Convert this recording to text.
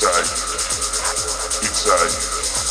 inside, inside.